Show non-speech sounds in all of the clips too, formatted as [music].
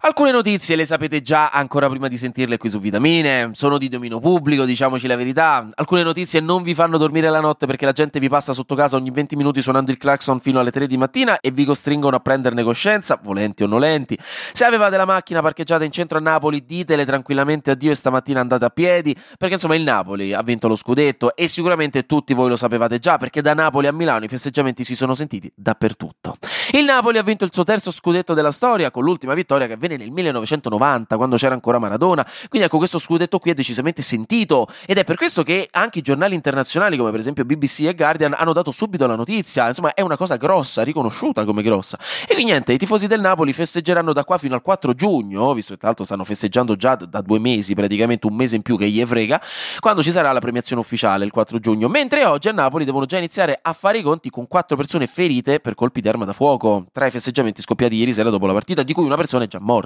Alcune notizie le sapete già ancora prima di sentirle qui su Vitamine, sono di dominio pubblico, diciamoci la verità. Alcune notizie non vi fanno dormire la notte perché la gente vi passa sotto casa ogni 20 minuti suonando il clacson fino alle 3 di mattina e vi costringono a prenderne coscienza, volenti o nolenti. Se avevate la macchina parcheggiata in centro a Napoli, ditele tranquillamente addio e stamattina andate a piedi, perché insomma il Napoli ha vinto lo scudetto e sicuramente tutti voi lo sapevate già perché da Napoli a Milano i festeggiamenti si sono sentiti dappertutto. Il Napoli ha vinto il suo terzo scudetto della storia con l'ultima vittoria che avvenne nel 1990, quando c'era ancora Maradona. Quindi ecco, questo scudetto qui è decisamente sentito ed è per questo che anche i giornali internazionali, come per esempio BBC e Guardian, hanno dato subito la notizia. Insomma, è una cosa grossa, riconosciuta come grossa. E quindi niente, i tifosi del Napoli festeggeranno da qua fino al 4 giugno, visto che tra l'altro stanno festeggiando già da due mesi, praticamente un mese in più che gli frega, quando ci sarà la premiazione ufficiale il 4 giugno. Mentre oggi a Napoli devono già iniziare a fare i conti con quattro persone ferite per colpi di arma da fuoco, tra i festeggiamenti scoppiati ieri sera dopo la partita, di cui una persona è già morta.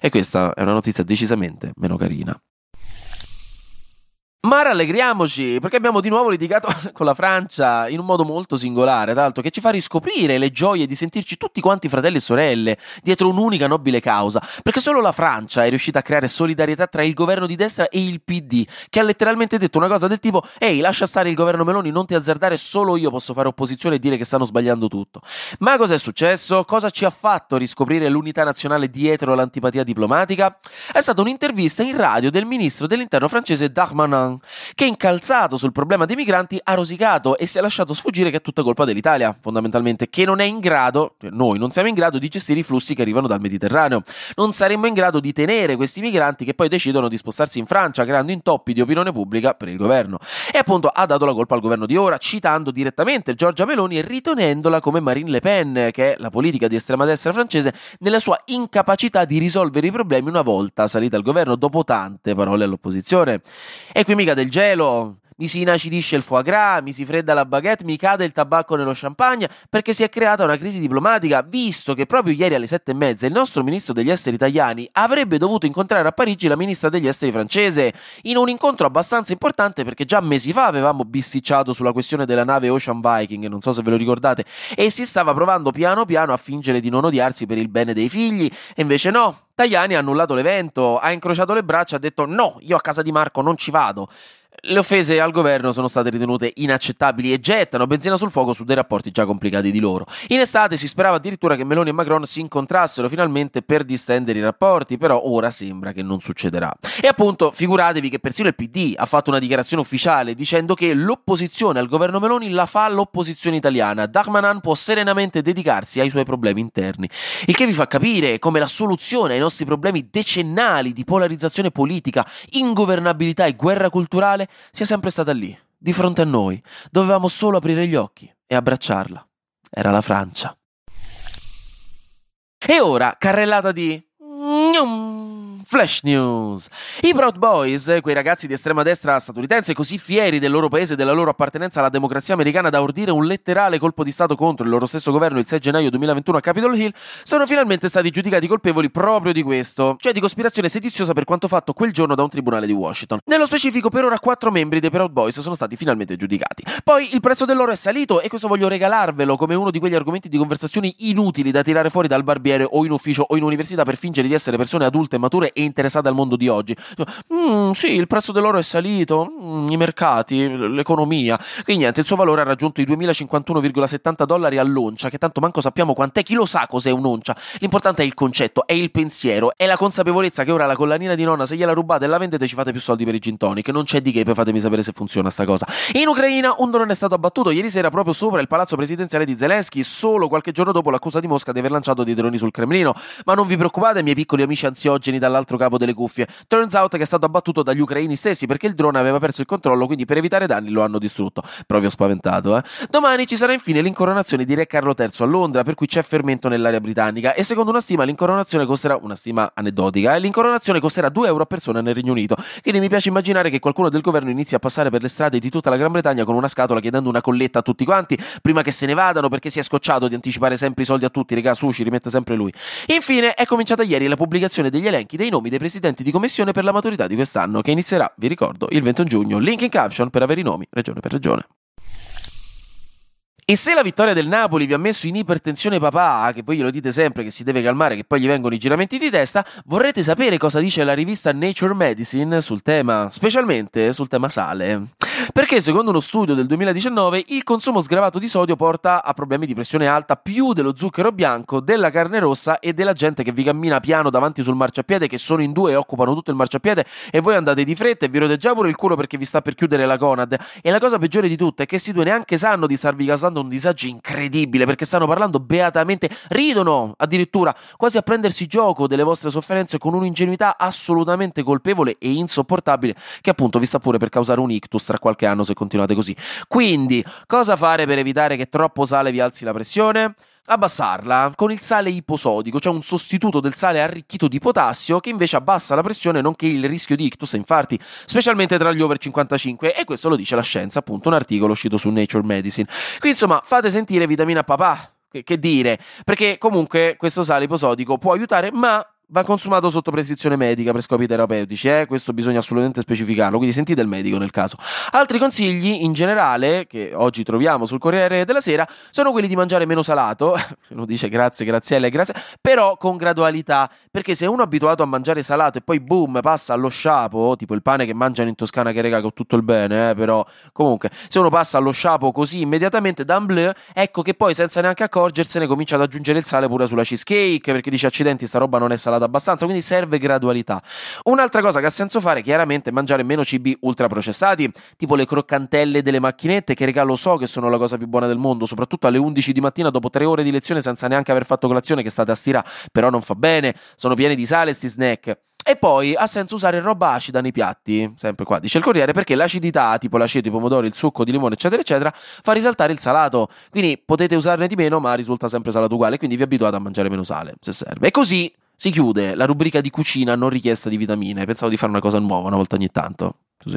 E questa è una notizia decisamente meno carina. Ma rallegriamoci, perché abbiamo di nuovo litigato [laughs] con la Francia in un modo molto singolare, tra l'altro, che ci fa riscoprire le gioie di sentirci tutti quanti fratelli e sorelle dietro un'unica nobile causa, perché solo la Francia è riuscita a creare solidarietà tra il governo di destra e il PD, che ha letteralmente detto una cosa del tipo «Ehi, lascia stare il governo Meloni, non ti azzardare, solo io posso fare opposizione e dire che stanno sbagliando tutto». Ma cos'è successo? Cosa ci ha fatto riscoprire l'unità nazionale dietro l'antipatia diplomatica? È stata un'intervista in radio del ministro dell'interno francese Darmanin, che incalzato sul problema dei migranti ha rosicato e si è lasciato sfuggire che è tutta colpa dell'Italia, fondamentalmente, che non è in grado, cioè noi non siamo in grado di gestire i flussi che arrivano dal Mediterraneo. Non saremmo in grado di tenere questi migranti che poi decidono di spostarsi in Francia, creando intoppi di opinione pubblica per il governo. E appunto ha dato la colpa al governo di ora, citando direttamente Giorgia Meloni e ritenendola come Marine Le Pen, che è la politica di estrema destra francese, nella sua incapacità di risolvere i problemi una volta salita al governo dopo tante parole all'opposizione. E qui mica del gelo, mi si inacidisce il foie gras, mi si fredda la baguette, mi cade il tabacco nello champagne, perché si è creata una crisi diplomatica, visto che proprio ieri alle sette e mezza il nostro ministro degli esteri italiani avrebbe dovuto incontrare a Parigi la ministra degli esteri francese, in un incontro abbastanza importante perché già mesi fa avevamo bisticciato sulla questione della nave Ocean Viking, non so se ve lo ricordate, e si stava provando piano piano a fingere di non odiarsi per il bene dei figli, e invece no, Tajani ha annullato l'evento, ha incrociato le braccia ha detto no, io a casa di Marco non ci vado. Le offese al governo sono state ritenute inaccettabili e gettano benzina sul fuoco su dei rapporti già complicati di loro. In estate si sperava addirittura che Meloni e Macron si incontrassero finalmente per distendere i rapporti, però ora sembra che non succederà. E appunto, figuratevi che persino il PD ha fatto una dichiarazione ufficiale dicendo che l'opposizione al governo Meloni la fa l'opposizione italiana. Dahmanan può serenamente dedicarsi ai suoi problemi interni. Il che vi fa capire come la soluzione ai nostri problemi decennali di polarizzazione politica, ingovernabilità e guerra culturale sia sempre stata lì, di fronte a noi. Dovevamo solo aprire gli occhi e abbracciarla. Era la Francia. E ora, carrellata di... Flash News. I Proud Boys, quei ragazzi di estrema destra statunitense così fieri del loro paese e della loro appartenenza alla democrazia americana da ordire un letterale colpo di Stato contro il loro stesso governo il 6 gennaio 2021 a Capitol Hill, sono finalmente stati giudicati colpevoli proprio di questo, cioè di cospirazione sediziosa per quanto fatto quel giorno da un tribunale di Washington. Nello specifico, per ora quattro membri dei Proud Boys sono stati finalmente giudicati. Poi il prezzo dell'oro è salito e questo voglio regalarvelo come uno di quegli argomenti di conversazioni inutili da tirare fuori dal barbiere o in ufficio o in università per fingere di essere persone adulte e mature e interessate al mondo di oggi. Mm, sì, il prezzo dell'oro è salito, mm, i mercati, l'economia. Quindi niente, il suo valore ha raggiunto i 2051,70 dollari all'oncia, che tanto manco sappiamo quant'è, chi lo sa cos'è un'oncia. L'importante è il concetto, è il pensiero, è la consapevolezza che ora la collanina di nonna, se gliela rubate e la vendete, ci fate più soldi per i gin tonic. Non c'è di che, poi fatemi sapere se funziona sta cosa. In Ucraina un drone è stato abbattuto ieri sera proprio sopra il palazzo presidenziale di Zelensky, solo qualche giorno dopo l'accusa di Mosca di aver lanciato dei droni sul Cremlino. Ma non vi preoccupate, miei piccoli amici ansiogeni dall'altro capo delle cuffie. Turns out che è stato abbattuto dagli ucraini stessi perché il drone aveva perso il controllo, quindi per evitare danni lo hanno distrutto. Proprio spaventato, eh. Domani ci sarà infine l'incoronazione di Re Carlo III a Londra, per cui c'è fermento nell'area britannica e secondo una stima l'incoronazione costerà una stima aneddotica, e l'incoronazione costerà 2 euro a persona nel Regno Unito. Quindi mi piace immaginare che qualcuno del governo inizi a passare per le strade di tutta la Gran Bretagna con una scatola chiedendo una colletta a tutti quanti prima che se ne vadano perché si è scocciato di anticipare sempre i soldi a tutti, regà, ci rimette sempre lui. Infine è cominciata ieri la pubblicazione degli elenchi dei nomi nomi dei presidenti di commissione per la maturità di quest'anno, che inizierà, vi ricordo, il 21 giugno. Link in caption per avere i nomi, regione per regione. E se la vittoria del Napoli vi ha messo in ipertensione papà, che voi glielo dite sempre che si deve calmare, che poi gli vengono i giramenti di testa, vorrete sapere cosa dice la rivista Nature Medicine sul tema, specialmente sul tema sale. Perché secondo uno studio del 2019 il consumo sgravato di sodio porta a problemi di pressione alta più dello zucchero bianco, della carne rossa e della gente che vi cammina piano davanti sul marciapiede che sono in due e occupano tutto il marciapiede e voi andate di fretta e vi rodete già pure il culo perché vi sta per chiudere la Conad. E la cosa peggiore di tutto è che questi due neanche sanno di starvi causando un disagio incredibile perché stanno parlando beatamente, ridono addirittura quasi a prendersi gioco delle vostre sofferenze con un'ingenuità assolutamente colpevole e insopportabile che appunto vi sta pure per causare un ictus tra qualche anno se continuate così. Quindi, cosa fare per evitare che troppo sale vi alzi la pressione? Abbassarla con il sale iposodico, cioè un sostituto del sale arricchito di potassio che invece abbassa la pressione nonché il rischio di ictus e infarti, specialmente tra gli over 55 e questo lo dice la scienza, appunto un articolo uscito su Nature Medicine. Quindi insomma, fate sentire vitamina papà, che, che dire, perché comunque questo sale iposodico può aiutare, ma va consumato sotto prescrizione medica per scopi terapeutici, eh? questo bisogna assolutamente specificarlo, quindi sentite il medico nel caso. Altri consigli in generale, che oggi troviamo sul Corriere della Sera, sono quelli di mangiare meno salato, [laughs] uno dice grazie, grazielle, grazie, però con gradualità, perché se uno è abituato a mangiare salato e poi boom, passa allo sciapo, tipo il pane che mangiano in Toscana che rega con tutto il bene, eh? però comunque, se uno passa allo sciapo così immediatamente, d'amblè, ecco che poi senza neanche accorgersene comincia ad aggiungere il sale pure sulla cheesecake, perché dice accidenti, sta roba non è salata abbastanza, quindi serve gradualità. Un'altra cosa che ha senso fare chiaramente è mangiare meno cibi ultraprocessati, tipo le croccantelle delle macchinette, che regalo so che sono la cosa più buona del mondo, soprattutto alle 11 di mattina dopo tre ore di lezione senza neanche aver fatto colazione che state a stirare, però non fa bene, sono pieni di sale sti snack. E poi ha senso usare roba acida nei piatti, sempre qua dice il Corriere, perché l'acidità, tipo l'aceto, i pomodori, il succo di limone, eccetera, eccetera, fa risaltare il salato. Quindi potete usarne di meno, ma risulta sempre salato uguale, quindi vi abituate a mangiare meno sale, se serve. E così si chiude la rubrica di cucina non richiesta di vitamine. Pensavo di fare una cosa nuova una volta ogni tanto. Così.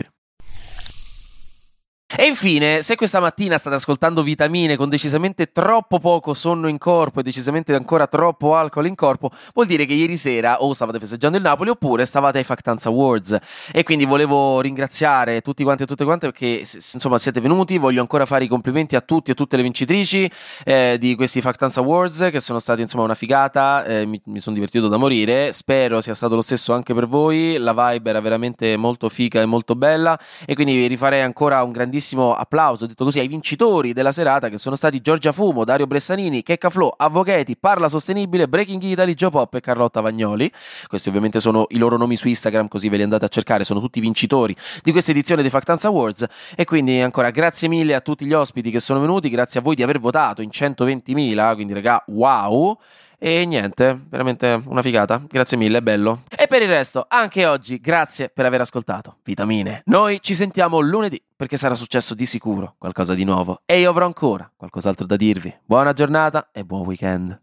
E infine, se questa mattina state ascoltando vitamine con decisamente troppo poco sonno in corpo e decisamente ancora troppo alcol in corpo, vuol dire che ieri sera o stavate festeggiando il Napoli oppure stavate ai Factanza Awards. E quindi volevo ringraziare tutti quanti e tutte quante perché insomma siete venuti. Voglio ancora fare i complimenti a tutti e tutte le vincitrici eh, di questi Factanza Awards che sono stati insomma una figata. Eh, mi, mi sono divertito da morire. Spero sia stato lo stesso anche per voi. La vibe era veramente molto fica e molto bella. E quindi vi rifarei ancora un grandissimo grandissimo applauso, detto così, ai vincitori della serata che sono stati Giorgia Fumo, Dario Bressanini, Checca Flo, Avvocati, Parla Sostenibile, Breaking Italy, Joe Pop e Carlotta Vagnoli. Questi ovviamente sono i loro nomi su Instagram, così ve li andate a cercare, sono tutti vincitori di questa edizione dei Factanza Awards. E quindi ancora grazie mille a tutti gli ospiti che sono venuti, grazie a voi di aver votato in 120.000, quindi raga, wow! E niente, veramente una figata. Grazie mille, bello. E per il resto, anche oggi, grazie per aver ascoltato. Vitamine. Noi ci sentiamo lunedì perché sarà successo di sicuro qualcosa di nuovo e io avrò ancora qualcos'altro da dirvi. Buona giornata e buon weekend.